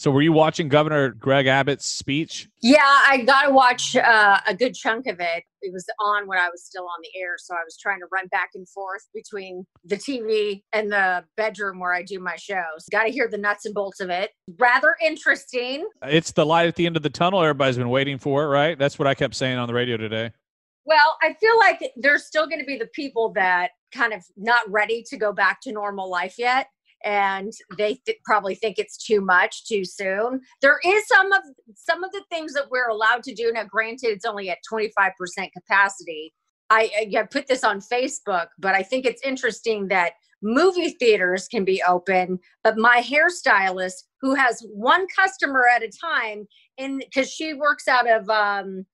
So, were you watching Governor Greg Abbott's speech? Yeah, I got to watch uh, a good chunk of it. It was on when I was still on the air, so I was trying to run back and forth between the TV and the bedroom where I do my shows. Got to hear the nuts and bolts of it. Rather interesting. It's the light at the end of the tunnel everybody's been waiting for, it, right? That's what I kept saying on the radio today. Well, I feel like there's still going to be the people that kind of not ready to go back to normal life yet and they th- probably think it's too much too soon. There is some of some of the things that we're allowed to do now. Granted, it's only at 25% capacity. I, I put this on Facebook, but I think it's interesting that movie theaters can be open, but my hairstylist, who has one customer at a time, in because she works out of um,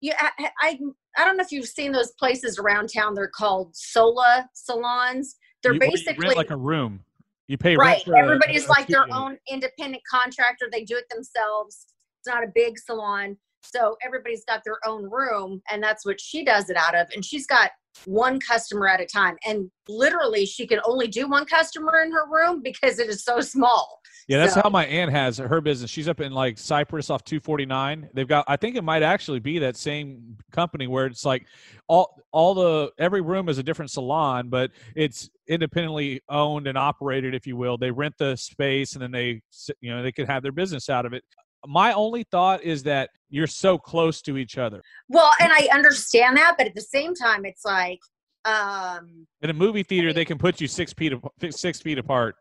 yeah, I, I I don't know if you've seen those places around town. They're called Sola salons. They're You- basically you rent like a room. You pay right rent for a- everybody's a like their own independent contractor they do it themselves it's not a big salon so everybody's got their own room and that's what she does it out of and she's got one customer at a time and literally she can only do one customer in her room because it is so small Yeah, that's So- how my aunt has her business. She's up in like Cypress off 249. They've got I think it might actually be that same company where it's like all all the every room is a different salon, but it's independently owned and operated if you will. They rent the space and then they you know, they could have their business out of it. My only thought is that you're so close to each other. well and i understand that but at the same time it's like um In a movie theater, they can put you six feet six feet apart.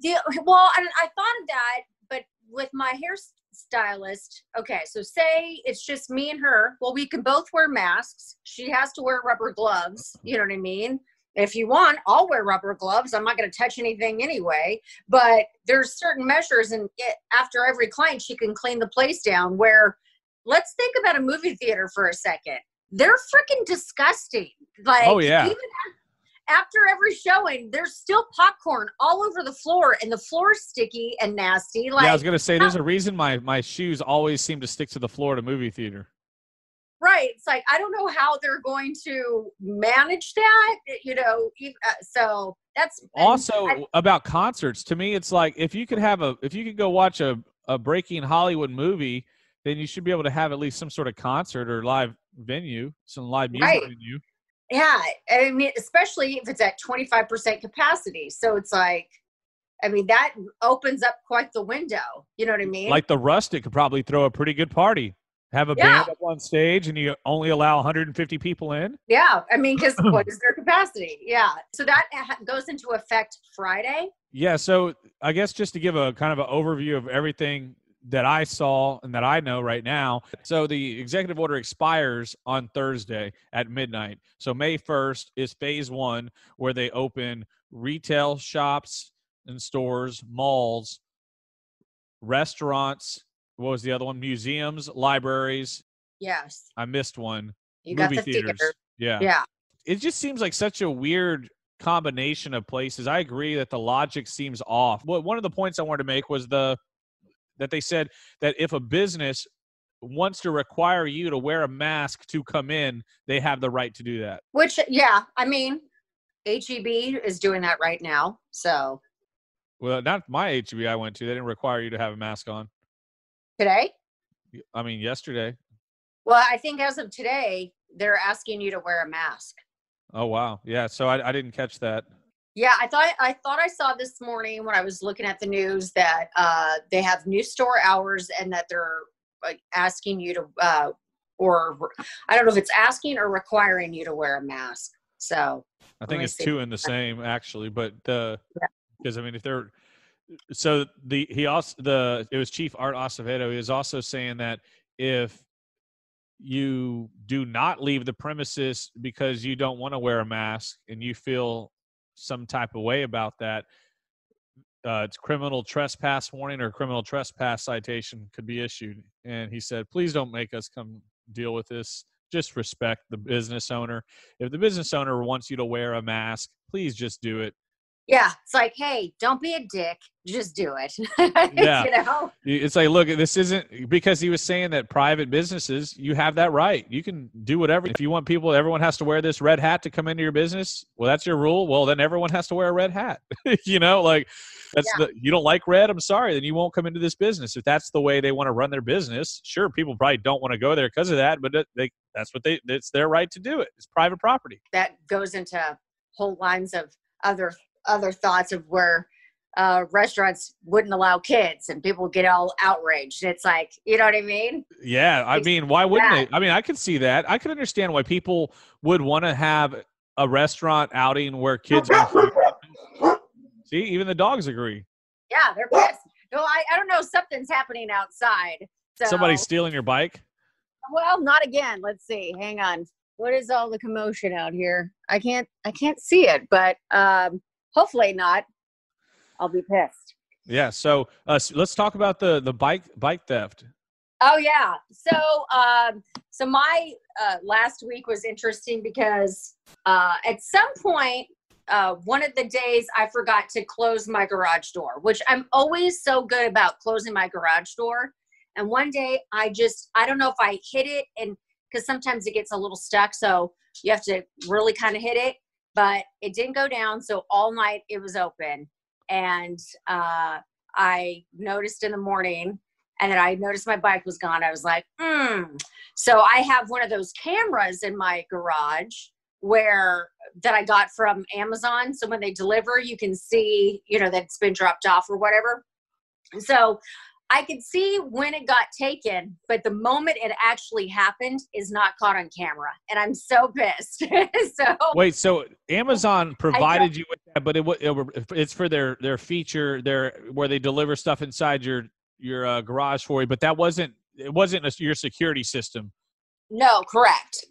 the, well I, I thought of that but with my hairstylist okay so say it's just me and her well we can both wear masks she has to wear rubber gloves you know what i mean if you want i'll wear rubber gloves i'm not going to touch anything anyway but there's certain measures and it, after every client she can clean the place down where let's think about a movie theater for a second they're freaking disgusting like Oh, yeah. even after every showing, there's still popcorn all over the floor, and the floor's sticky and nasty. Like, yeah, I was gonna say there's a reason my my shoes always seem to stick to the floor at a movie theater. Right? It's like I don't know how they're going to manage that. You know, uh, so that's also I- about concerts to me it's like if you could have a if you could go watch a, a breaking hollywood movie then you should be able to have at least some sort of concert or live venue some live music Right. venue yeah, I mean, especially if it's at 25% capacity. So it's like, I mean, that opens up quite the window. You know what I mean? like the rustic could probably throw a pretty good party have a Yeah. band up on stage and you only allow 150 people in yeah, I mean, because what is their capacity? Yeah, so that goes into effect Friday. yeah so i guess just to give a kind of an overview of everything that I saw and that I know right now. So the executive order expires on Thursday at midnight. So May 1st is phase one, where they open retail shops and stores, malls, restaurants. What was the other one? Museums, libraries. Yes, I missed one. you got Movie the theaters. theater. Yeah. Yeah, It just seems like such a weird combination of places. I agree that the logic seems off. Well, one of the points I wanted to make was the that they said that if a business wants to require you to wear a mask to come in, they have the right to do that. which yeah, I mean, HEB is doing that right now. So Well, not my HEB I went to. They didn't require you to have a mask on. Today, I mean, yesterday. Well, I think as of today, they're asking you to wear a mask. Oh wow, yeah. So I, I didn't catch that. Yeah, I thought I thought I saw this morning when I was looking at the news that uh, they have new store hours and that they're like, asking you to, uh, or I don't know if it's asking or requiring you to wear a mask. So I think it's see. two in the same actually, but the because yeah. I mean if they're so the he also the it was Chief Art Acevedo. He was also saying that if you do not leave the premises because you don't want to wear a mask and you feel some type of way about that, uh, it's criminal trespass warning or criminal trespass citation could be issued. And he said, please don't make us come deal with this. Just respect the business owner. If the business owner wants you to wear a mask, please just do it. Yeah, it's like, hey, don't be a dick. Just do it. yeah, you know? it's like, look, this isn't because he was saying that private businesses, you have that right. You can do whatever. If you want people, everyone has to wear this red hat to come into your business. Well, that's your rule. Well, then everyone has to wear a red hat. you know, like that's yeah. the you don't like red. I'm sorry, then you won't come into this business. If that's the way they want to run their business, sure, people probably don't want to go there because of that, but they that's what they it's their right to do it. It's private property. That goes into whole lines of other other thoughts of where uh, restaurants wouldn't allow kids and people get all outraged. It's like, you know what I mean? Yeah. I mean, why wouldn't they? I mean, I could see that. I could understand why people would want to have a restaurant outing where kids see, even the dogs agree. Yeah, they're pissed. No, I, I don't know. Something's happening outside. So. Somebody's stealing your bike? Well, not again. Let's see. Hang on. What is all the commotion out here? I can't I can't see it, but um hopefully not. I'll be pissed. Yeah. So uh, let's talk about the the bike bike theft. Oh yeah. So um, so my uh, last week was interesting because uh, at some point uh, one of the days I forgot to close my garage door, which I'm always so good about closing my garage door. And one day I just I don't know if I hit it and because sometimes it gets a little stuck, so you have to really kind of hit it but it didn't go down. So all night it was open. And uh, I noticed in the morning, and then I noticed my bike was gone. I was like, hmm. So I have one of those cameras in my garage where that I got from Amazon. So when they deliver, you can see, you know, that it's been dropped off or whatever. So I could see when it got taken, but the moment it actually happened is not caught on camera, and I'm so pissed. so wait, so Amazon provided you with that, but it, it, it's for their their feature, their where they deliver stuff inside your your uh, garage for you, but that wasn't it wasn't a, your security system. No, correct.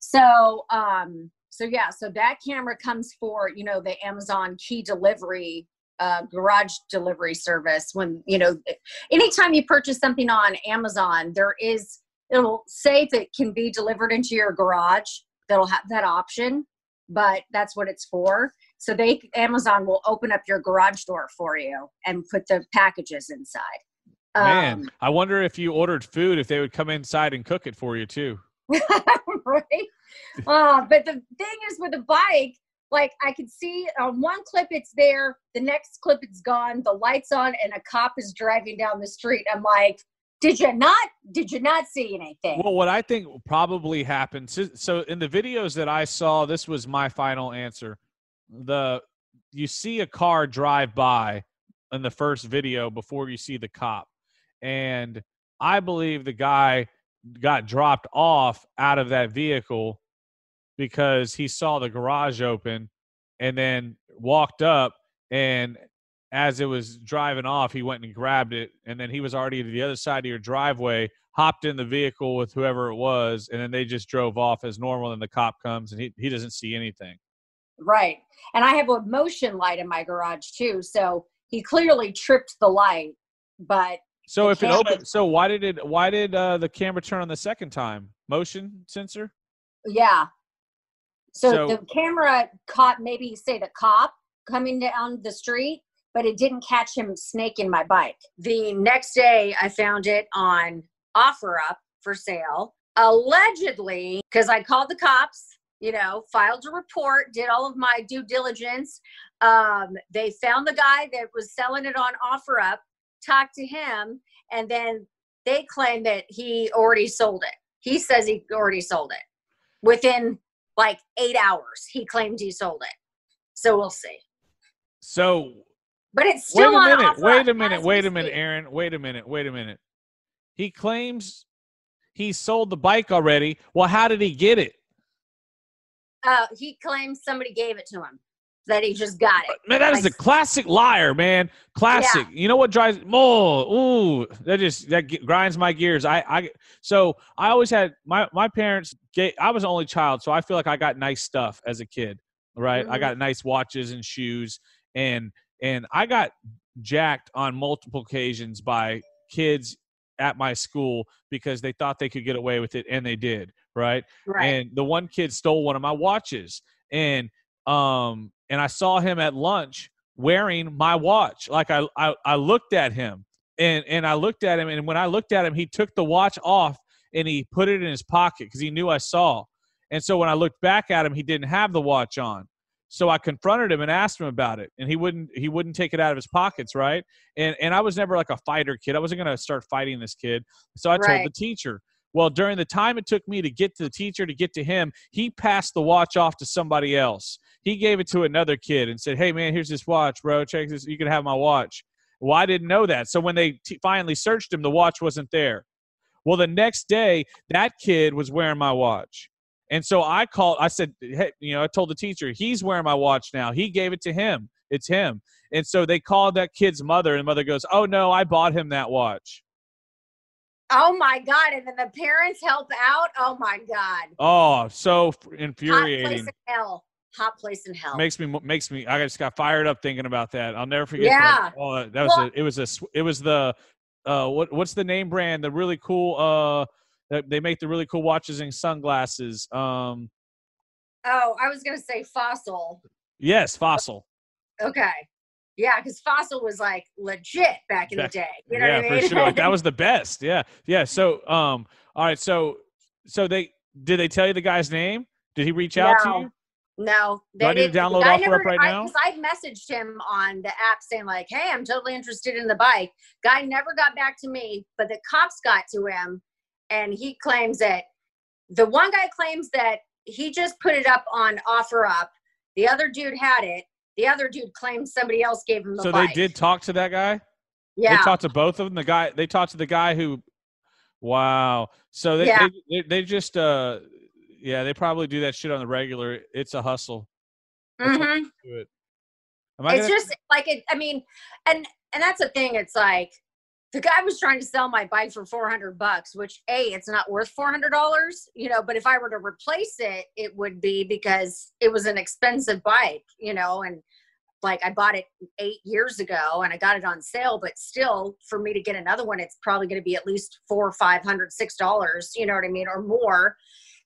So um, so yeah, so that camera comes for you know the Amazon key delivery uh, garage delivery service when you know anytime you purchase something on amazon there is it'll say if it can be delivered into your garage that'll have that option but that's what it's for. So they amazon will open up your garage door for you and put the packages inside. Man um, i wonder if you ordered food if they would come inside and cook it for you too. Right? Uh, but the thing is with the bike like I could see on one clip it's there, the next clip it's gone, the lights on, and a cop is driving down the street. I'm like, did you not? Did you not see anything? Well, what I think probably happened. So, so in the videos that I saw, this was my final answer. The you see a car drive by in the first video before you see the cop, and I believe the guy got dropped off out of that vehicle because he saw the garage open and then walked up and as it was driving off he went and grabbed it and then he was already to the other side of your driveway hopped in the vehicle with whoever it was and then they just drove off as normal and the cop comes and he, he doesn't see anything. Right and i have a motion light in my garage too so he clearly tripped the light but so if it opened so why did it why did uh, the camera turn on the second time? Motion sensor? Yeah so, so the camera caught maybe say the cop coming down the street, but it didn't catch him snaking my bike. The next day I found it on OfferUp for sale. Allegedly, because I called the cops, you know, filed a report, did all of my due diligence. Um, they found the guy that was selling it on OfferUp, talked to him, and then they claim that he already sold it. He says he already sold it within like eight hours. He claimed he sold it. So we'll see. So But it's still wait a minute. Wait a minute. Wait a minute. Aaron. Wait a minute. Wait a minute. He claims he sold the bike already. Well, how did he get it? Uh, he claims somebody gave it to him. That he just got it. Man, that is a classic liar, man. Classic. You know what drives? Oh, ooh, that just that grinds my gears. I, I, so I always had my my parents. Gave, I was an only child, so I feel like I got nice stuff as a kid. Right, I Mhm. got nice watches and shoes, and and I got jacked on multiple occasions by kids at my school because they thought they could get away with it, and they did. Right, Right. and the one kid stole one of my watches and um and i saw him at lunch wearing my watch. Like i i, I looked at him and and i looked at him and when i looked at him he took the watch off and he put it in his pocket because he knew i saw. And so when i looked back at him he didn't have the watch on. So i confronted him and asked him about it and he wouldn't he wouldn't take it out of his pockets right? And and i was never like a fighter kid. I wasn't going to start fighting this kid. So i told the teacher well, during the time it took me to get to the teacher to get to him, he passed the watch off to somebody else. He gave it to another kid and said, "Hey, man, here's this watch, bro. Check this. You can have my watch." Well, I didn't know that. So when they t- finally searched him, the watch wasn't there. Well, the next day, that kid was wearing my watch. And so I called, I said, hey, you know, I told the teacher, he's wearing my watch now. He gave it to him. It's him. And so they called that kid's mother, and the mother goes, Oh, no, I bought him that watch. Oh my God. And then the parents help out. Oh my God. Oh, so f- Hot place infuriating. in hell. Hot place in hell. makes me makes me I just got fired up thinking about that. I'll never forget. Yeah. That. Oh, that was Well- a, it was a it was the uh what what's the name brand? The really cool uh that they make the really cool watches and sunglasses. Um oh, I was going to say fossil. yes, Fossil. Okay. Yeah, because fossil was like legit back in Back- the day. You know yeah, what I mean? for sure. Like, that was the best. Yeah. Yeah, so um all right, so so they did they tell you the guy's name? Did he reach out to No. you? No, Do I need to didn't- download OfferUp never- right I- now? 'cause I messaged him on the app saying like, "Hey, I'm totally interested in the bike." Guy never got back to me, but the cops got to him, and he claims that the one guy claims that he just put it up on OfferUp. The other dude had it. The other dude claims somebody else gave him the So bike. they did talk to that guy? Yeah. They talked to both of them. The guy they talked to the guy who Wow. So they Yeah. they, they, they just uh yeah, they probably do that shit on the regular. It's a hustle. That's Mhm. It. It's gonna, just like it i mean and and that's the thing it's like the guy was trying to sell my bike for 400 bucks which a it's not worth 400 dollars you know but if i were to replace it it would be because it was an expensive bike you know and like i bought it eight years ago and i got it on sale but still for me to get another one it's probably going to be at least four five hundred six dollars you know what i mean or more.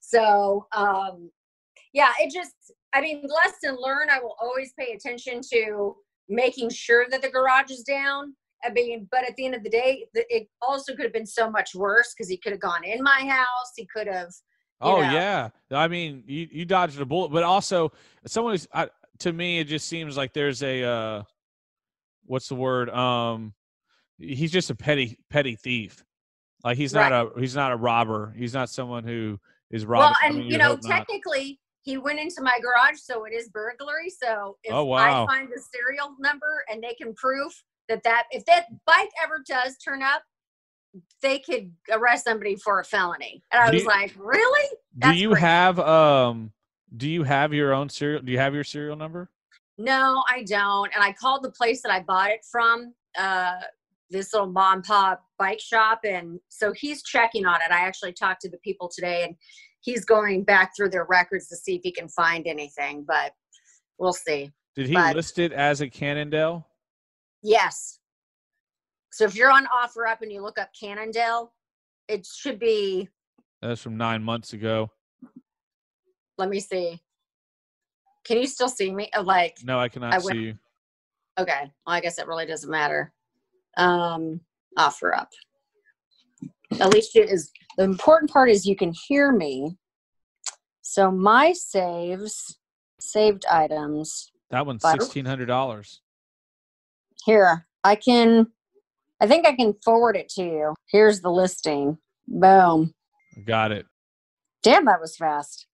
So um yeah it just i mean lesson learned i will always pay attention to making sure that the garage is down i mean but at the end of the day it also could have been so much worse because he could have gone in my house he could have Oh know. yeah. I mean, you you dodged a bullet, but also someone who's I, to me it just seems like there's a uh what's the word? Um he's just a petty petty thief. Like he's not a he's not a robber. He's not someone who is robbing. well I and mean, you know hope not. technically he went into my garage so it is burglary so if Oh, wow. i find the serial number and they can prove that that if that bike ever does turn up they could arrest somebody for a felony and i Do was you- like really Do you crazy. have um do you have your own serial do you have your serial number? No, I don't. And I called the place that I bought it from, uh, this little mom and pop bike shop. And so he's checking on it. I actually talked to the people today and he's going back through their records to see if he can find anything, but we'll see. Did he But- list it as a Cannondale? Yes. So if you're on OfferUp and you look up Cannondale, it should be, That's from nine months ago. let me see. Can you still see me? Uh, Like, No, I cannot I see you. Okay. Well, I guess it really doesn't matter. Um, OfferUp. At least it is the important part is you can hear me. So my saves, saved items. That one's sixteen hundred dollars. Here, I can I think I can forward it to you. Here's the listing. Boom. Got it. Damn, that was fast.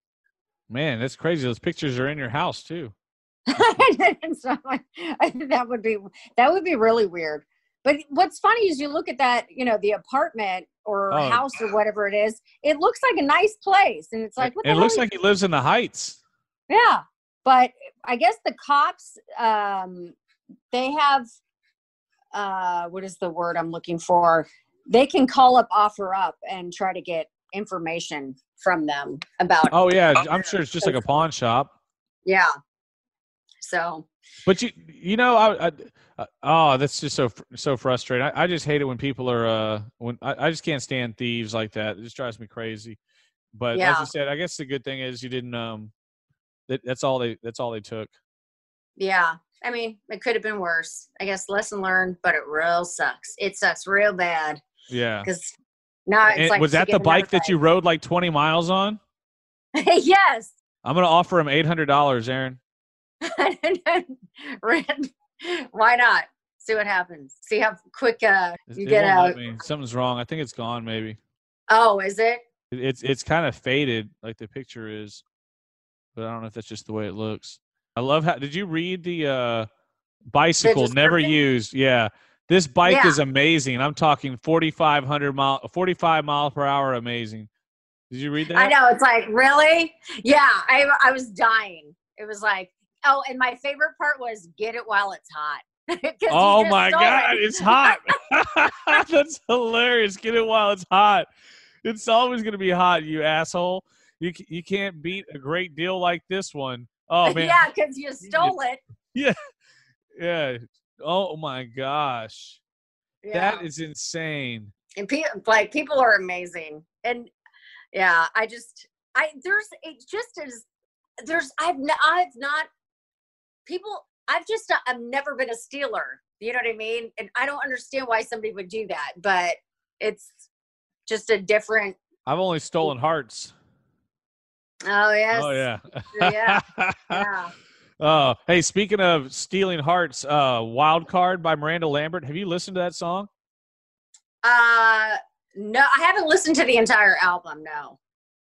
Man, that's crazy. Those pictures are in your house too. so, that would be that would be really weird. But what's funny is you look at that, you know, the apartment or Oh. house or whatever it is. It looks like a nice place, and it's like, what it looks like he lives in the Heights. yeah. But I guess the cops, um, they have, uh, what is the word I'm looking for? They can call up, OfferUp, and try to get information from them about. Oh yeah, I'm sure it's just like a pawn shop. Yeah. So But you, you know, I, I uh, oh, that's just so so frustrating. I, I just hate it when people are uh when I, I just can't stand thieves like that. It just drives me crazy. But as Yeah. you said, I guess the good thing is you didn't um that, that's all they that's all they took. Yeah. I mean, it could have been worse. I guess lesson learned, but it real sucks. It sucks real bad Yeah. because now it's And like was that the bike that you rode like 20 miles on? yes. I'm gonna offer him eight hundred dollars, Aaron. Why not? See what happens. See how quick uh, you it get out. me. Something's wrong. I think it's gone. Maybe Oh, is it? It- it's it's kind of faded, like the picture is, but I don't know if that's just the way it looks. I love how. Did you read the uh bicycle never used? Yeah, this bike Yeah. is amazing. I'm talking 4,500 mile, 45 mile per hour, amazing. Did you read that? I know. It's like, really? Yeah. I, I was dying. It was like, oh, and my favorite part was get it while it's hot. Oh my god, it. it's hot. That's hilarious. Get it while it's hot. It's always going to be hot, you asshole. You you can't beat a great deal like this one. Oh man. yeah, because you stole it. Yeah. Yeah. Oh my gosh. Yeah. That is insane. and pe- like people are amazing and yeah i just i there's it just is there's i've n- i've not people i've just uh, i've never been a stealer you know what i mean and i don't understand why somebody would do that but it's just a different I've only stolen hearts. Oh yes Oh yeah. yeah yeah Oh, hey, speaking of stealing hearts, uh Wild Card by Miranda Lambert. Have you listened to that song? uh no i haven't listened to the entire album no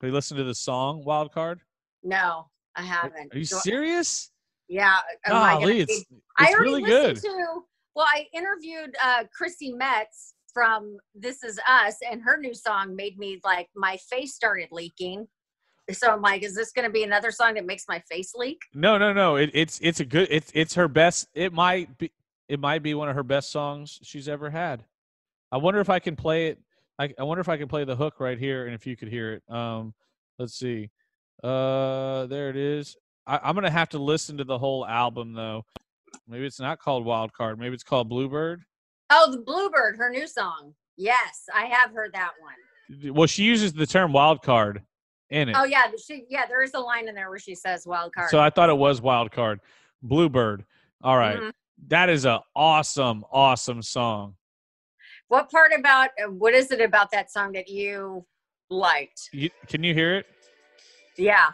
Have you listened to the song Wild Card? no i haven't Are you So- serious? yeah I Golly, be- it's I it's already really good. listened to. Well, I interviewed uh, Chrissy Metz from This Is Us, and her new song made me like my face started leaking. So I'm like, is this going to be another song that makes my face leak? No, no, no. It, it's it's a good. It's it's her best. It might be. It might be one of her best songs she's ever had. I wonder if I can play it. I, I wonder if I can play the hook right here, and if you could hear it. Um, let's see. Uh, there it is. I, I'm gonna have to listen to the whole album though. Maybe it's not called Wild Card. Maybe it's called Bluebird. Oh, the Bluebird, her new song. Yes, I have heard that one. Well, she uses the term wild card in it. Oh yeah, she yeah, there is a line in there where she says wild card. So I thought it was wild card. Bluebird. All right. Mhm. That is a awesome, awesome song. What part about uh, what is it about that song that you liked? You, can you hear it? Yeah.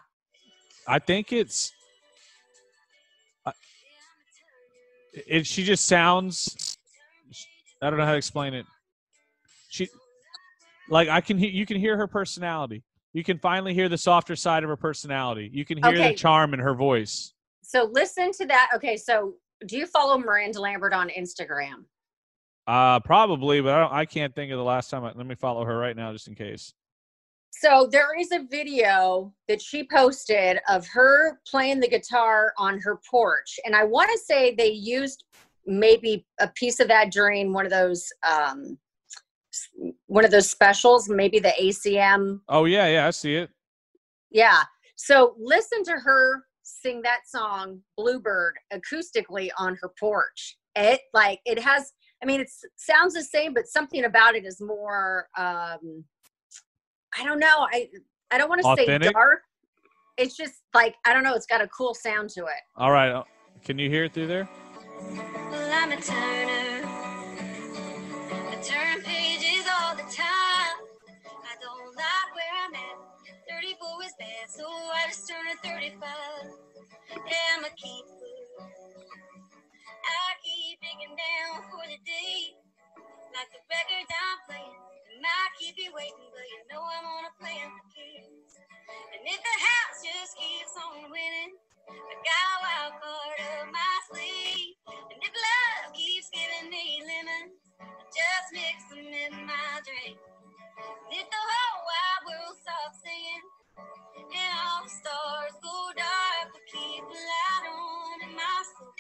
I think it's. It, she just sounds. I don't know how to explain it. She, like I can hear. You can hear her personality. You can finally hear the softer side of her personality. You can hear Okay. the charm in her voice. So listen to that. Okay, so do you follow Miranda Lambert on Instagram? Uh, probably, but I, don't, I can't think of the last time. I, let me follow her right now, just in case. So there is a video that she posted of her playing the guitar on her porch, and I want to say they used maybe a piece of that during one of those um, one of those specials, maybe the ACM. Oh yeah, yeah, I see it. Yeah. So listen to her sing that song Bluebird acoustically on her porch. It like it has. I mean, it sounds the same, but something about it is more. um I don't know. I I don't want to say dark. It's just like I don't know. It's got a cool sound to it. All right, uh, can you hear it through there? Well, I'm at. 34 is bad, so I just turned a 35. Yeah, I'm a keeper. I keep digging down for the day. Like the record I'm playing, the might keep you waiting, but you know I'm on a plan for keeps. And if the house just keeps on winning, I got a wild card up my sleeve. And if love keeps giving me lemons, I just mix them in my drink. And if the whole wide world stops singing, and all the stars go dark, but keep the light on in my soul.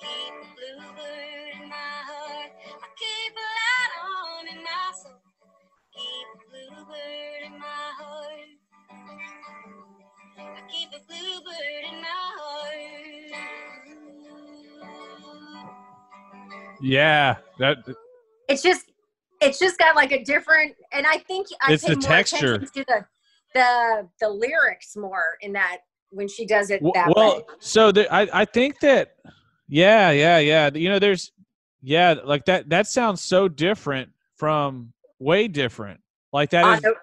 Keep the bluebird in my heart. I keep a light on in my soul. Keep the bluebird in my heart. I keep a bluebird in my heart. Yeah, that It's just it's just got like a different and I think I It's pay the more texture. attention to the the the lyrics more in that when she does it that well, way. so the, I I think that yeah, yeah, yeah. You know, there's yeah, like that that sounds so different from way different. Like that On is the,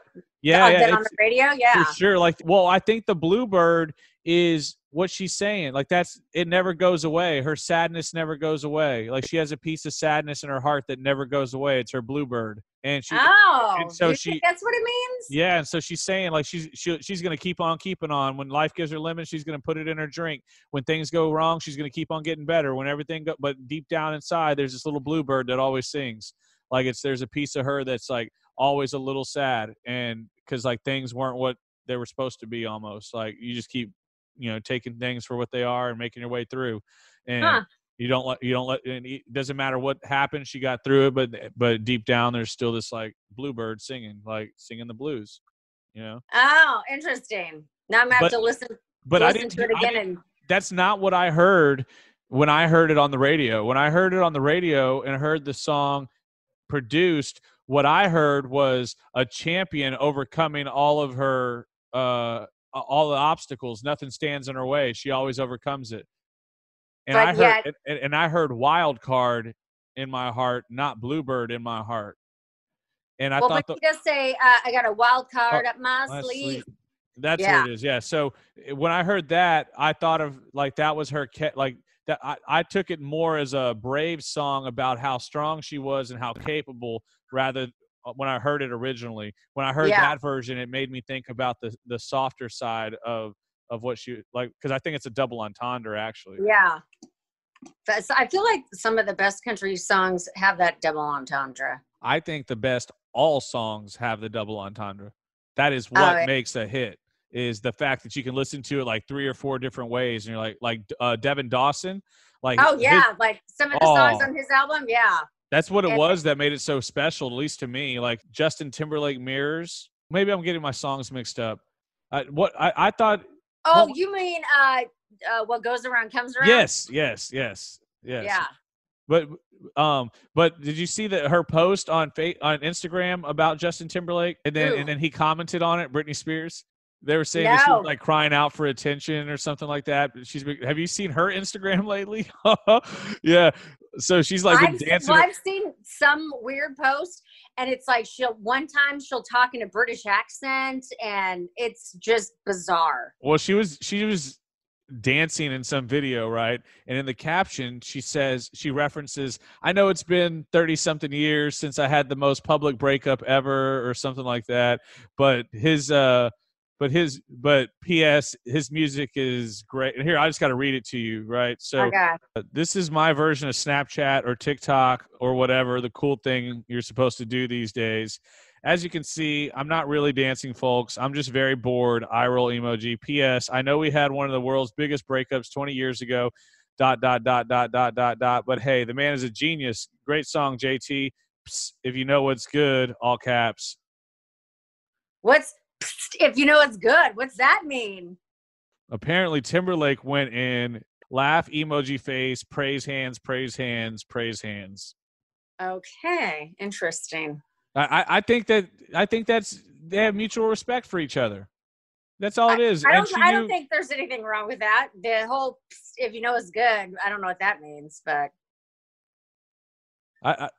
yeah, on, yeah, on the radio, yeah. for sure. Like, well, I think the bluebird is what she's saying. Like that's it never goes away. Her sadness never goes away. Like she has a piece of sadness in her heart that never goes away. It's her bluebird, and she Oh, and so she- that's what it means? yeah, and so she's saying like she's she, she's gonna keep on keeping on. When life gives her lemons, she's gonna put it in her drink. When things go wrong, she's gonna keep on getting better. When everything go, but deep down inside, there's this little bluebird that always sings. Like it's there's a piece of her that's like always a little sad, and because like things weren't what they were supposed to be, almost like you just keep you know taking things for what they are and making your way through, and. Huh. You don't let you don't let and it doesn't matter what happened. She got through it, but but deep down there's still this like bluebird singing, like singing the blues you know Oh, interesting. Now I'm gonna have to listen but i listen didn't, to it again didn't- and that's not what i heard when i heard it on the radio when i heard it on the radio and heard the song produced what i heard was a champion overcoming all of her uh all the obstacles nothing stands in her way she always overcomes it and But i heard yet- and, and i heard wild card in my heart not bluebird in my heart and i well, thought but the, you just say uh, I got a wild card up my my sleeve. sleeve. That's Yeah. what it is. Yeah. So eh, when I heard that, I thought of like that was her ca- like that. I, I took it more as a brave song about how strong she was and how capable, rather when I heard it originally. When I heard Yeah. that version, it made me think about the the softer side of of what she like because I think it's a double entendre actually. Yeah. But I feel like some of the best country songs have that double entendre. I think the best all songs have the double entendre. That is Oh, what makes a hit. Is the fact that you can listen to it like three or four different ways, and you're like, like uh, Devin Dawson, like Oh his- yeah, like some of the songs Oh. on his album. Yeah. That's what it was that made it so special, at least to me. Like Justin Timberlake mirrors. Maybe I'm getting my songs mixed up. Uh, what I, I thought, Oh, Well- you mean uh, uh, what goes around comes around? yes, yes, yes, yes. Yeah. But um, but did you see that her post on fa- on Instagram about Justin Timberlake, and then Who? and then he commented on it, Britney Spears. They were saying that she was like crying out for attention or something like that. She's been, have you seen her Instagram lately? yeah, so she's like I've, dancing. well, I've seen some weird post, and it's like she'll one time she'll talk in a British accent, and it's just bizarre. Well, she was she was dancing in some video, right? And in the caption, she says she references, "I know it's been 30 something years since I had the most public breakup ever or something like that, but his uh but his but PS his music is great." And here, I just got to read it to you, right? So uh, this is my version of Snapchat or TikTok or whatever the cool thing you're supposed to do these days. As you can see, I'm not really dancing, folks. I'm just very bored. I roll emoji. P.S. I know we had one of the world's biggest breakups 20 years ago. Dot dot dot dot dot dot dot. But hey, the man is a genius. Great song, JT. Psst, if you know what's good, all caps. What's if you know it's good? What's that mean? Apparently, Timberlake went in laugh emoji face, praise hands, praise hands, praise hands. Okay, interesting. I, I- I think that I think that's they have mutual respect for each other. That's all it is. I and don't. I don't knew- think there's anything wrong with that. The whole if you know it's good. I don't know what that means, but I, I,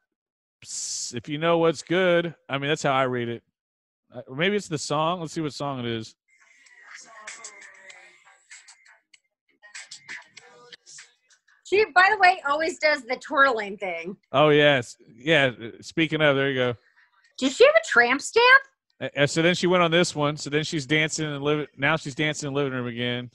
if you know what's good, I mean that's how I read it. Uh, or maybe it's the song. Let's see what song it is. she, by the way, always does the twirling thing. Oh yes, yeah. uh, Speaking of, there you go. Does she have a tramp stamp? A- And so then she went on this one. So then she's dancing and living. Now she's dancing in the living room again.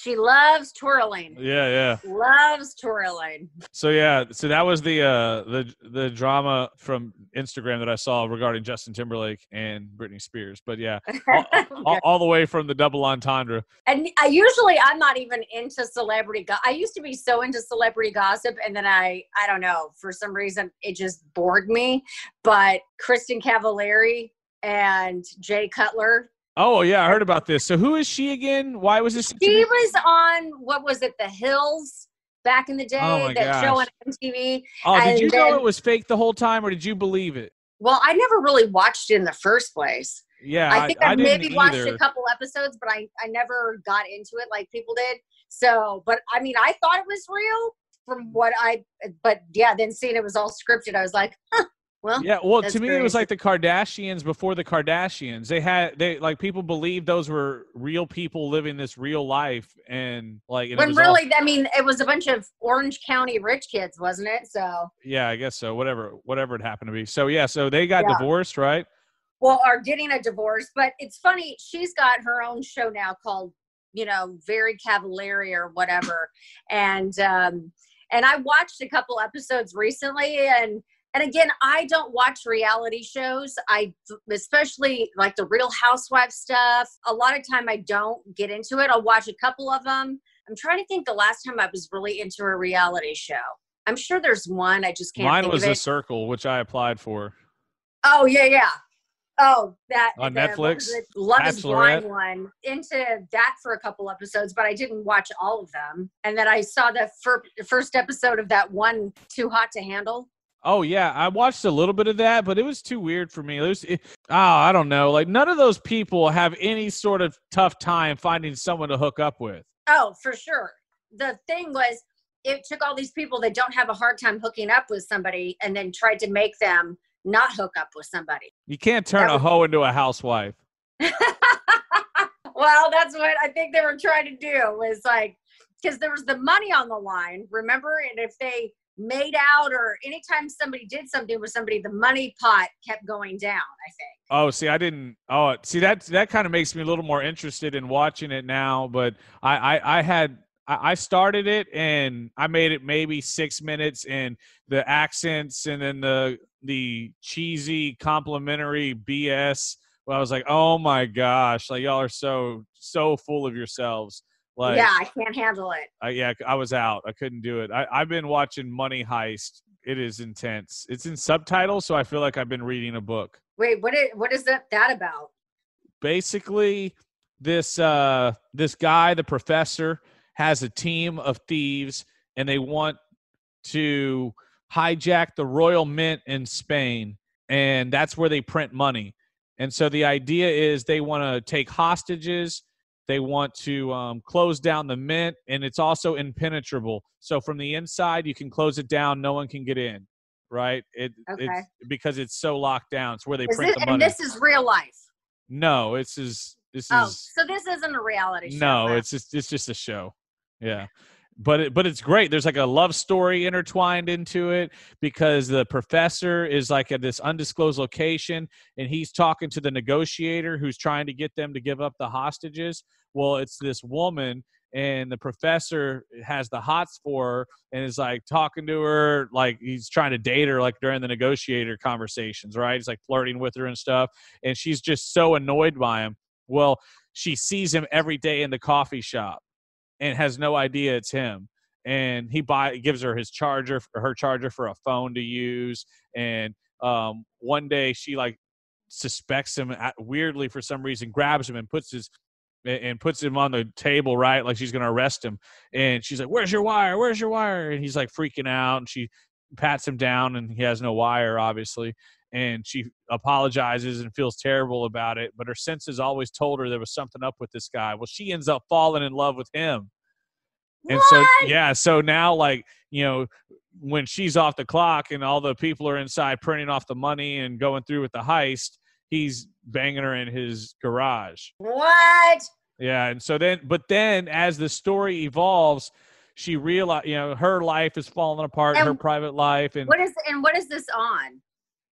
She loves twirling. Yeah, yeah. Loves twirling. So yeah, so that was the uh the the drama from Instagram that I saw regarding Justin Timberlake and Britney Spears. But yeah, all, all, all the way from the double entendre. And I usually I'm not even into celebrity. Go- I used to be so into celebrity gossip, and then I I don't know for some reason it just bored me. But Kristin Cavallari and Jay Cutler, Oh yeah, I heard about this. So who is she again? Why was this? she was on what was it, The Hills back in the oh day, Oh that show on. MTV. Oh, did you know it was fake the whole time, or did you believe it? Well, I never really watched it in the first place. Yeah, I think I, didn't maybe watched a couple episodes, but I, I never got into it like people did. So, but I mean, I thought it was real from what I, but yeah, then seeing it was all scripted, I was like, huh, well, Yeah, well, to me, it was like the Kardashians before the Kardashians. They had they like people believed those were real people living this real life, and like and when was all- really, I mean, it was a bunch of Orange County rich kids, wasn't it? So, yeah, I guess so. Whatever, whatever it happened to be. So yeah, so they got Yeah. divorced, right? well, are getting a divorce, but it's funny. She's got her own show now called, you know, Very Cavallari or whatever. And, um, and I watched a couple episodes recently and, and again, I don't watch reality shows. I, especially like the Real Housewives stuff. A lot of time I don't get into it. I'll watch a couple of them. I'm trying to think the last time I was really into a reality show. I'm sure there's one. I just can't Mine was The it. Circle, which I applied for. Oh yeah, yeah. Oh, that On the- Netflix? Love is Blind one. Into that for a couple episodes, but I didn't watch all of them. And then I saw the fir- first episode of that one, Too Hot to Handle. Oh yeah, I watched a little bit of that, but it was too weird for me. It was, it, oh, I don't know. Like none of those people have any sort of tough time finding someone to hook up with. Oh, for sure. The thing was, it took all these people that don't have a hard time hooking up with somebody, and then tried to make them not hook up with somebody. You can't turn That a was- hoe into a housewife. well, that's what I think they were trying to do was like because there was the money on the line, remember? And if they made out or anytime somebody did something with somebody, the money pot kept going down, I think. Oh, see, I didn't. Oh, see that that kind of makes me a little more interested in watching it now. But I I, I had I started it and I made it maybe six minutes, and the accents and then the the cheesy complimentary BS. Well, I was like, oh my gosh, like y'all are so so full of yourselves. Like, yeah, I can't handle it. I, yeah, I was out. I couldn't do it. I, I've been watching Money Heist. It is intense. It's in subtitles, so I feel like I've been reading a book. Wait, what is what is that that about? basically this uh this guy the professor has a team of thieves and they want to hijack the royal mint in Spain and that's where they print money and so the idea is they want to take hostages they want to um, close down the mint and it's also impenetrable so from the inside you can close it down no one can get in right it Okay. it's because it's so locked down it's where they Is print this, the money and this is real life. no, it's is this is Oh, is so this isn't a reality show. no, it's just it's just a show. Yeah. But it, but it's great. There's like a love story intertwined into it because the professor is like at this undisclosed location and he's talking to the negotiator who's trying to get them to give up the hostages. Well, it's this woman and the professor has the hots for her and is like talking to her like he's trying to date her like during the negotiator conversations, right? He's like flirting with her and stuff and she's just so annoyed by him. Well, she sees him every day in the coffee shop and has no idea it's him. And he buy gives her his charger, her charger for a phone to use. And um, one day she like suspects him at, weirdly for some reason, grabs him and puts his and- and puts him on the table, right? Like she's gonna arrest him. And she's like, "Where's your wire? Where's your wire?" And he's like freaking out. And she pats him down, and he has no wire, obviously and she apologizes and feels terrible about it but her senses always told her there was something up with this guy well she ends up falling in love with him and so What? yeah so now like you know when she's off the clock and all the people are inside printing off the money and going through with the heist he's banging her in his garage What? yeah, and so then, but then as the story evolves, she realize you know her life is falling apart, her private life, and What is and what is this on?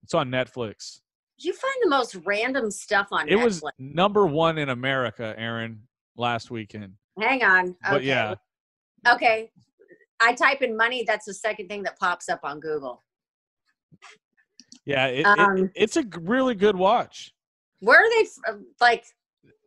it's on Netflix. you find the most random stuff on It Netflix. was number one in America, Aaron, last weekend. Hang on. Okay. But yeah, Okay. I type in money. That's the second thing that pops up on Google. yeah, it, Um, it, it's a really good watch. Where are they? f- uh, Like,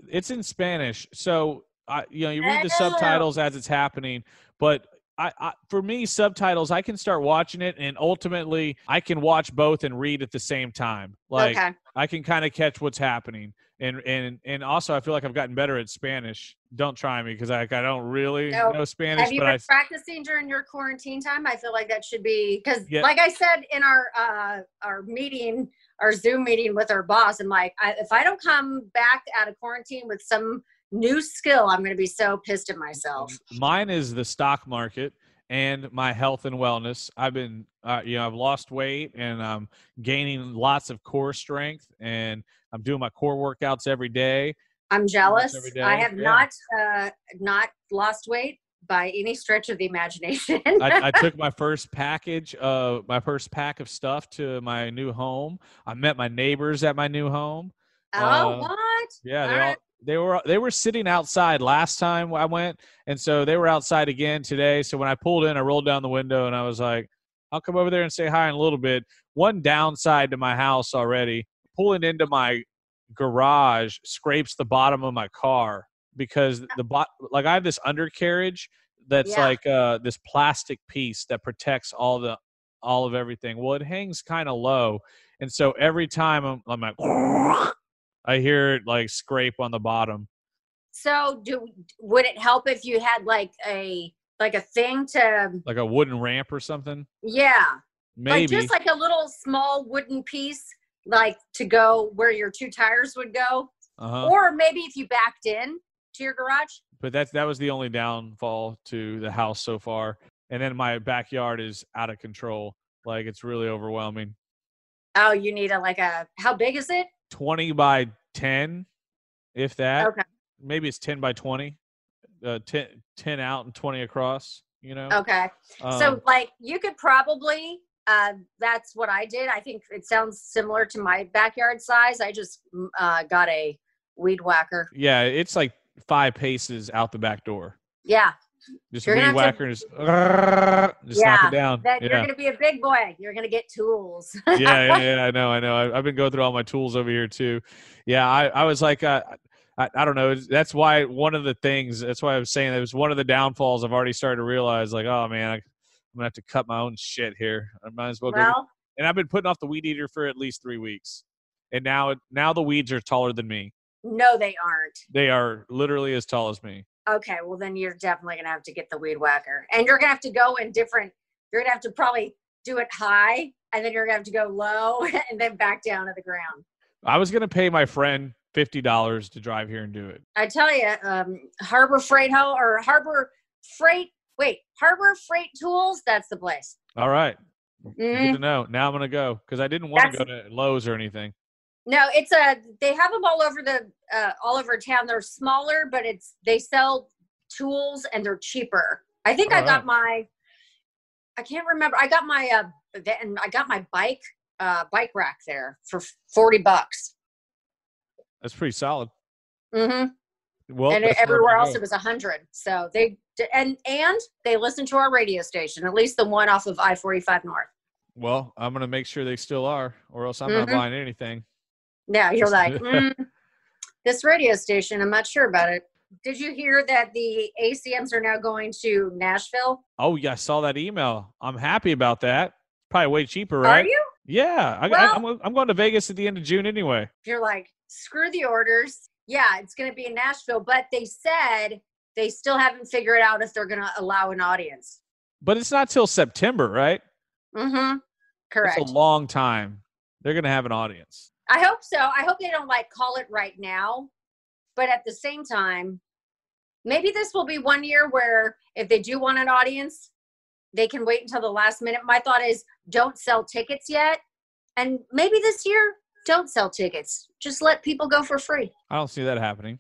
It's in Spanish, so I, you know, you read the Oh. subtitles as it's happening. But I, I, for me, subtitles, I can start watching it, and ultimately, I can watch both and read at the same time. Like, okay. I can kind of catch what's happening. And, and and also I feel like I've gotten better at Spanish. Don't try me because I, I don't really No. know Spanish, Have you been I practicing during your quarantine time? I feel like that should be because, Yeah. like I said in our uh, our meeting, our Zoom meeting with our boss, I'm like, I, if I don't come back out of quarantine with some new skill, I'm going to be so pissed at myself. mine is the stock market and my health and wellness. I've been, uh, you know, I've lost weight and I'm gaining lots of core strength and I'm doing my core workouts every day. I'm jealous. every day, I have yeah. not uh, not lost weight by any stretch of the imagination. I, I took my first package of my first pack of stuff to my new home. I met my neighbors at my new home. oh, uh, what? Yeah, they all they were they were sitting outside last time I went, and so they were outside again today. So when I pulled in, I rolled down the window and I was like, "I'll come over there and say hi in a little bit." One downside to my house already, pulling into my garage scrapes the bottom of my car because the bot like I have this undercarriage that's Yeah. like uh this plastic piece that protects all the all of everything. Well, it hangs kind of low, and so every time I'm, I'm like, I hear it like scrape on the bottom. So, do would it help if you had like a like a thing to like a wooden ramp or something. yeah, Maybe. like just like a little small wooden piece, like to go where your two tires would go, uh-huh. or maybe if you backed in to your garage. but that's that was the only downfall to the house so far. And then my backyard is out of control. Like it's really overwhelming. Oh, you need a like a how big is it? 20 by 10 if that. Okay. Maybe it's 10 by 20. Uh 10, 10 out and 20 across, you know. Okay. Um, so like you could probably uh that's what I did. I think it sounds similar to my backyard size. I just mm, uh got a weed whacker. yeah, it's like 5 paces out the back door. Yeah. Just You're weed have just, just knock Yeah, it down. That yeah. you're gonna be a big boy. You're gonna get tools. yeah, yeah, yeah, I know, I know. I, I've been going through all my tools over here too. Yeah, I, I was like, uh, I, I don't know. That's why one of the things. That's why I was saying that was one of the downfalls. I've already started to realize, like, oh man, I, I'm gonna have to cut my own shit here. I might as well go. well, And I've been putting off the weed eater for at least three weeks, and now, now the weeds are taller than me. No, they aren't. They are literally as tall as me. Okay, well then you're definitely gonna have to get the weed whacker, and you're gonna have to go in different. You're gonna have to probably do it high, and then you're gonna have to go low, and then back down to the ground. I was gonna pay my friend fifty dollars to drive here and do it. I tell you, um, Harbor Freight Ho or Harbor Freight. Wait, Harbor Freight Tools. That's the place. All right, good Mhm. to know. Now I'm gonna go because I didn't want to go to Lowe's or anything. No, it's a. They have them all over the uh, all over town. They're smaller, but it's they sell tools and they're cheaper. I think I got my. I can't remember. I got my uh, and I got my bike uh bike rack there for forty bucks. That's pretty solid. Mm-hmm. Well, and that's where I'm everywhere else it was a hundred. So they and and they listen to our radio station, at least the one off of I forty five North. Well, I'm gonna make sure they still are, or else I'm not Mhm. buying anything. Yeah, you're like mm, this radio station. I'm not sure about it. Did you hear that the ACMs are now going to Nashville? Oh yeah, I saw that email. I'm happy about that. Probably way cheaper, right? Are you? Yeah, I, Well- I, I'm, I'm going to Vegas at the end of June anyway. You're like screw the orders. Yeah, it's going to be in Nashville, but they said they still haven't figured out if they're going to allow an audience. But it's not till September, right? Mm-hmm. Correct. It's a long time. They're gonna have an audience. I hope so. I hope they don't like call it right now. But at the same time, maybe this will be one year where if they do want an audience, they can wait until the last minute. My thought is don't sell tickets yet. And maybe this year, don't sell tickets. Just let people go for free. I don't see that happening.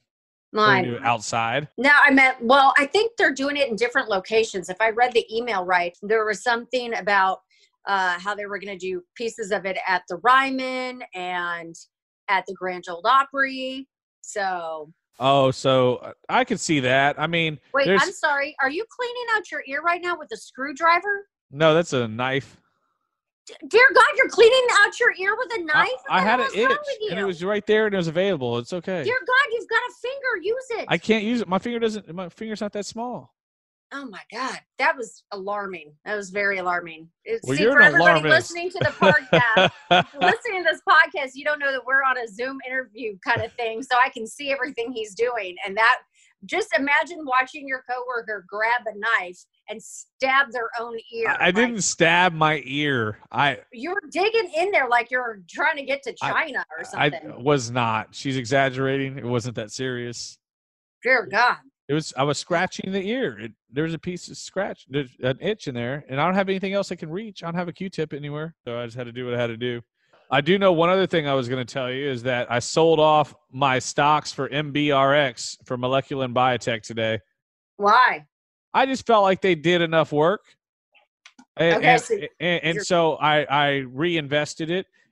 Mine. do outside. No, I meant, well, I think they're doing it in different locations. If I read the email right, there was something about uh, how they were going to do pieces of it at the Ryman and at the Grand Ole Opry. So Oh, so uh, I could see that. I mean, wait, there's I'm sorry. Are you cleaning out your ear right now with a screwdriver? no, that's a knife. D- Dear God, you're cleaning out your ear with a knife. What I had an itch, and it was right there, and it was available. It's okay. Dear God, you've got a finger. Use it. I can't use it. My finger doesn't. My finger's not that small. Oh my God, that was alarming. That was very alarming. It- Well, See, for everybody alarmist. listening to the podcast, listening to this podcast, you don't know that we're on a Zoom interview kind of thing, so I can see everything he's doing. And that, just imagine watching your coworker grab a knife and stab their own ear. I, I Like, didn't stab my ear. I You were digging in there like you're trying to get to I- China or something. I was not. She's exaggerating. It wasn't that serious. Dear God. It was. I was scratching the ear. It, there was a piece of scratch, there's an itch in there, and I don't have anything else I can reach. I don't have a Q-tip anywhere, so I just had to do what I had to do. I do know one other thing I was going to tell you is that I sold off my stocks for MBRX for Molecular and Biotech today. Why? I just felt like they did enough work. And, Okay, and, so and, and so I, I reinvested it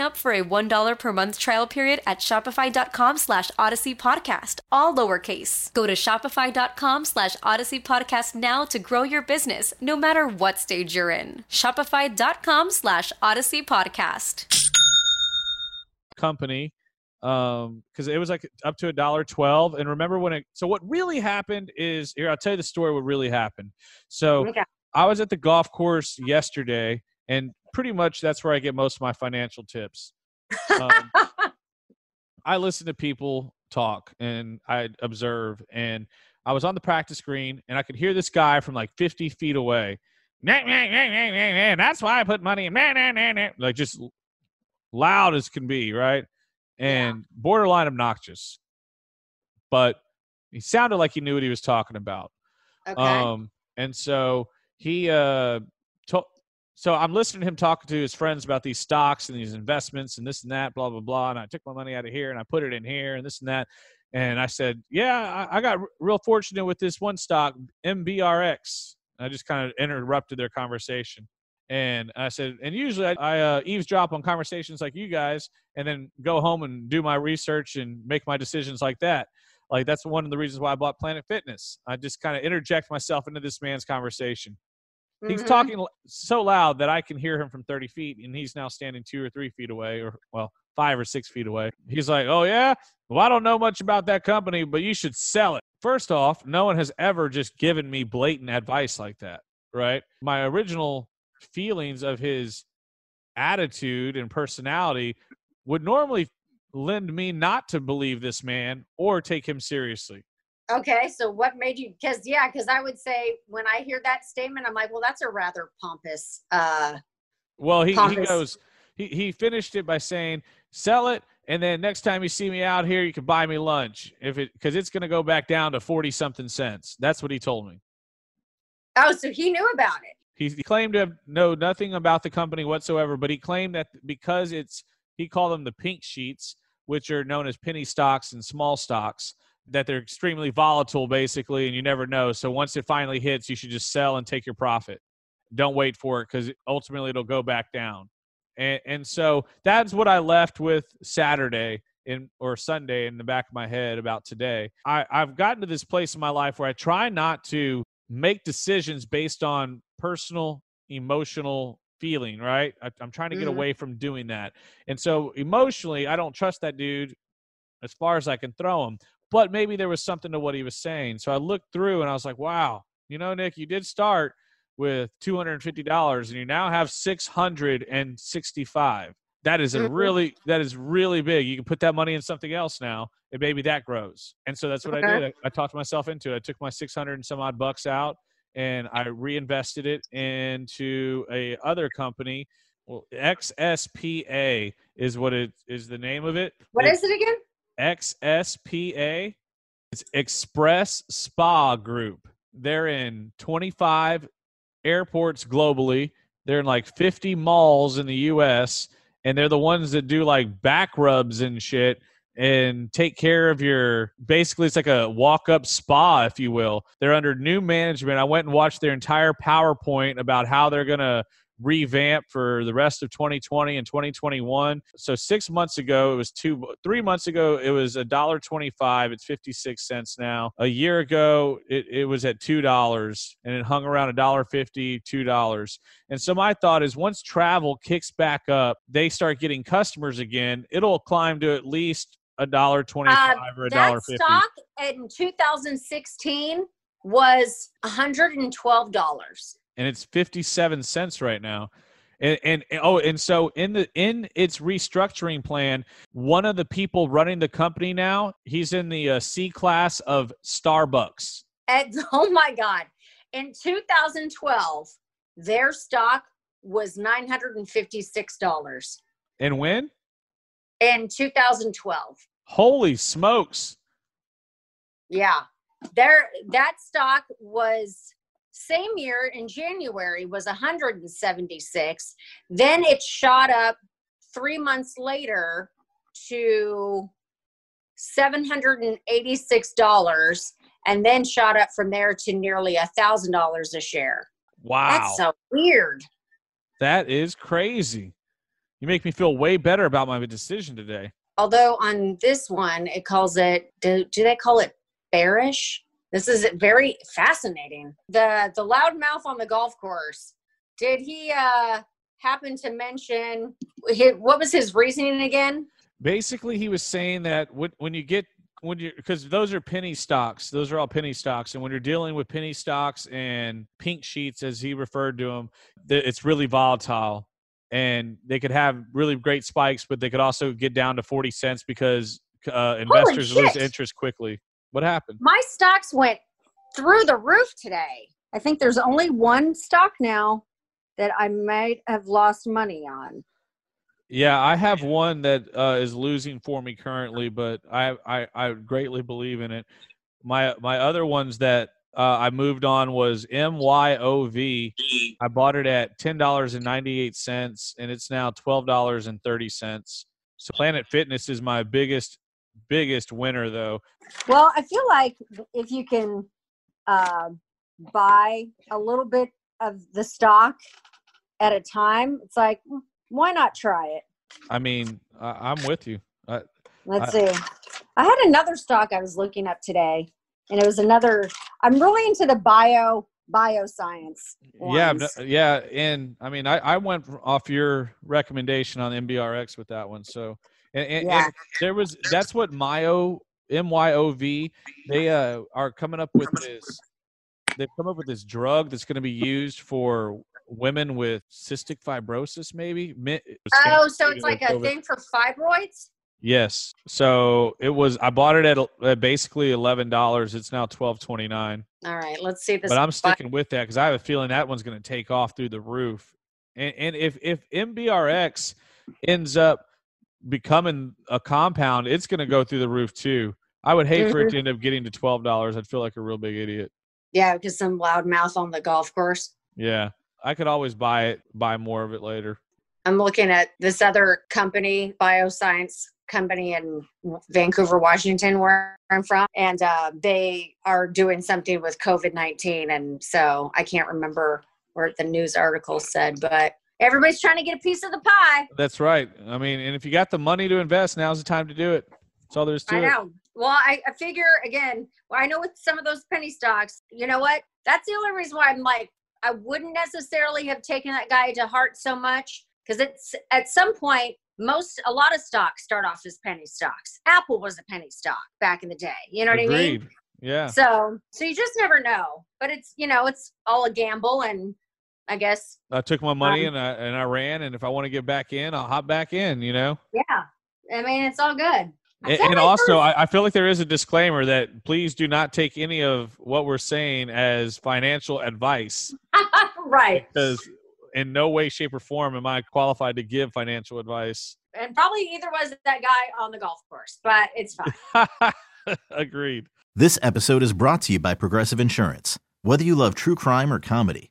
up for a $1 per month trial period at shopify.com slash odyssey podcast, all lowercase. Go to shopify.com slash odyssey podcast now to grow your business, no matter what stage you're in. Shopify.com slash odyssey podcast. company um because it was like up to a dollar 12 and remember when it so what really happened is here i'll tell you the story what really happened so Okay. i was at the golf course yesterday and pretty much that's where i get most of my financial tips um, I listen to people talk and I observe. And I was on the practice green and I could hear this guy from like 50 feet away. "Nah, nah, nah, That's why I put money in. Nah, nah, nah, nah," Like just loud as can be, right? And borderline obnoxious. But he sounded like he knew what he was talking about. okay. Um, and so he uh told so I'm listening to him talking to his friends about these stocks and these investments and this and that, blah blah blah. And I took my money out of here and I put it in here and this and that. And I said, yeah, I, I got r- real fortunate with this one stock, MBRX. I just kind of interrupted their conversation. And I said, and usually I, I uh, eavesdrop on conversations like you guys, and then go home and do my research and make my decisions like that. Like that's one of the reasons why I bought Planet Fitness. I just kind of interject myself into this man's conversation. He's Mhm. talking so loud that I can hear him from 30 feet, and he's now standing two or three feet away, or well, five or six feet away. He's like, "Oh yeah, well I don't know much about that company, but you should sell it." First off, no one has ever just given me blatant advice like that, right? My original feelings of his attitude and personality would normally lend me not to believe this man or take him seriously. Okay, so what made you? Because yeah, because I would say when I hear that statement, I'm like, well, that's a rather pompous. uh Well, he, he goes, he, he finished it by saying, sell it. And then next time you see me out here, you can buy me lunch if it, cause it's going to go back down to 40 something cents. That's what he told me. Oh, so he knew about it. He, he claimed to have know nothing about the company whatsoever, but he claimed that because it's, he called them the pink sheets, which are known as penny stocks and small stocks, that they're extremely volatile basically, and you never know. So once it finally hits, you should just sell and take your profit. Don't wait for it because ultimately it'll go back down. And, and so that's what I left with Saturday in or Sunday in the back of my head about today. I, I've gotten to this place in my life where I try not to make decisions based on personal emotional feeling, right? I, I'm trying to get Mhm. away from doing that. And so emotionally, I don't trust that dude as far as I can throw him. But maybe there was something to what he was saying. So I looked through and I was like, wow, you know, Nick, you did start with $250 and you now have 665. That is a Mhm. really that is really big. You can put that money in something else now, and maybe that grows. And so that's what I did. I, I talked myself into it. I took my 600 and some odd bucks out and I reinvested it into a other company. Well, XSPA is what it is the name of it. What It's is it again? XSPA. It's XpresSpa Group. They're in 25 airports globally. They're in like 50 malls in the US and they're the ones that do like back rubs and shit and take care of your basically it's like a walk up spa if you will. They're under new management. I went and watched their entire PowerPoint about how they're going to revamp for the rest of 2020 and 2021. So 6 months ago it was 2 3 months ago it was a dollar 25, it's 56 cents now. A year ago it, it was at $2 and it hung around a dollar 50, $2. And so my thought is once travel kicks back up, they start getting customers again, it'll climb to at least a dollar 25 or a dollar Uh, That 50. stock in 2016 was $112. And it's 57 cents right now and, and oh and so in the in its restructuring plan one of the people running the company now he's in the uh, c class of starbucks And, oh my God. In 2012, their stock was $956 and when in 2012. holy smokes Yeah. There that stock was same year in January was 176. Then it shot up 3 months later to $786 and then shot up from there to nearly a $1000 a share. wow That's so weird. that is crazy you make me feel way better about my decision today Although on this one it calls it do, do they call it bearish? This is very fascinating. The the loudmouth on the golf course. Did he uh happen to mention hi what was his reasoning again? basically he was saying that when, when you get when you because those are penny stocks those are all penny stocks and when you're dealing with penny stocks and pink sheets as he referred to them it's really volatile and they could have really great spikes but they could also get down to 40 cents because uh, investors lose interest quickly what happened My stocks went through the roof today. I think there's only one stock now that I might have lost money on. Yeah, I have one that uh, is losing for me currently, but I, I I greatly believe in it. My my other ones that uh, I moved on was MYOV. I bought it at ten dollars and ninety eight cents, and it's now twelve dollars and thirty cents. So Planet Fitness is my biggest biggest winner, though. Well, I feel like if you can uh, buy a little bit of the stock at a time, it's like, "Hmm, why not try it? I mean, I, I'm with you. I, Let's I- see. I had another stock I was looking up today, and it was another. I'm really into the bio bioscience. Yeah, ones. no- yeah, and I mean, I, I went off your recommendation on MBRX with that one. So, and, and, Yeah. and there was that's what Myo M Y O V they uh, are coming up with this. They've come up with this drug that's going to be used for women with cystic fibrosis, maybe. Oh, so it's like a COVID. thing for fibroids. Yes. So it was. I bought it at, at basically eleven dollars. It's now twelve twenty nine. All right, let's see this. But I'm sticking with that because I have a feeling that one's going to take off through the roof. And, and if if MBRX ends up becoming a compound, it's going to go through the roof too. I would hate for it to end up getting to twelve dollars. I'd feel like a real big idiot. Yeah, because some loud mouth on the golf course. Yeah, I could always buy it, buy more of it later. I'm looking at this other company, bioscience company in Vancouver, Washington, where I'm from, and uh, they are doing something with COVID 19. And so I can't remember where the news article said, but everybody's trying to get a piece of the pie. That's right. I mean, and if you got the money to invest, now's the time to do it. That's all there is to I it. know. Well, I, I figure again, well, I know with some of those penny stocks, you know what? That's the only reason why I'm like, I wouldn't necessarily have taken that guy to heart so much because it's at some point, most a lot of stocks start off as penny stocks. Apple was a penny stock back in the day. You know what I mean? Yeah. So, so you just never know. But it's you know, it's all a gamble, and I guess I took my money Um, and I and I ran, and if I want to get back in, I'll hop back in. You know. yeah. I mean, it's all good. I And, and like also, I, I feel like there is a disclaimer that please do not take any of what we're saying as financial advice, right. because in no way, shape, or form am I qualified to give financial advice. And probably either was that guy on the golf course, but it's fine. Agreed. This episode is brought to you by Progressive Insurance. Whether you love true crime or comedy,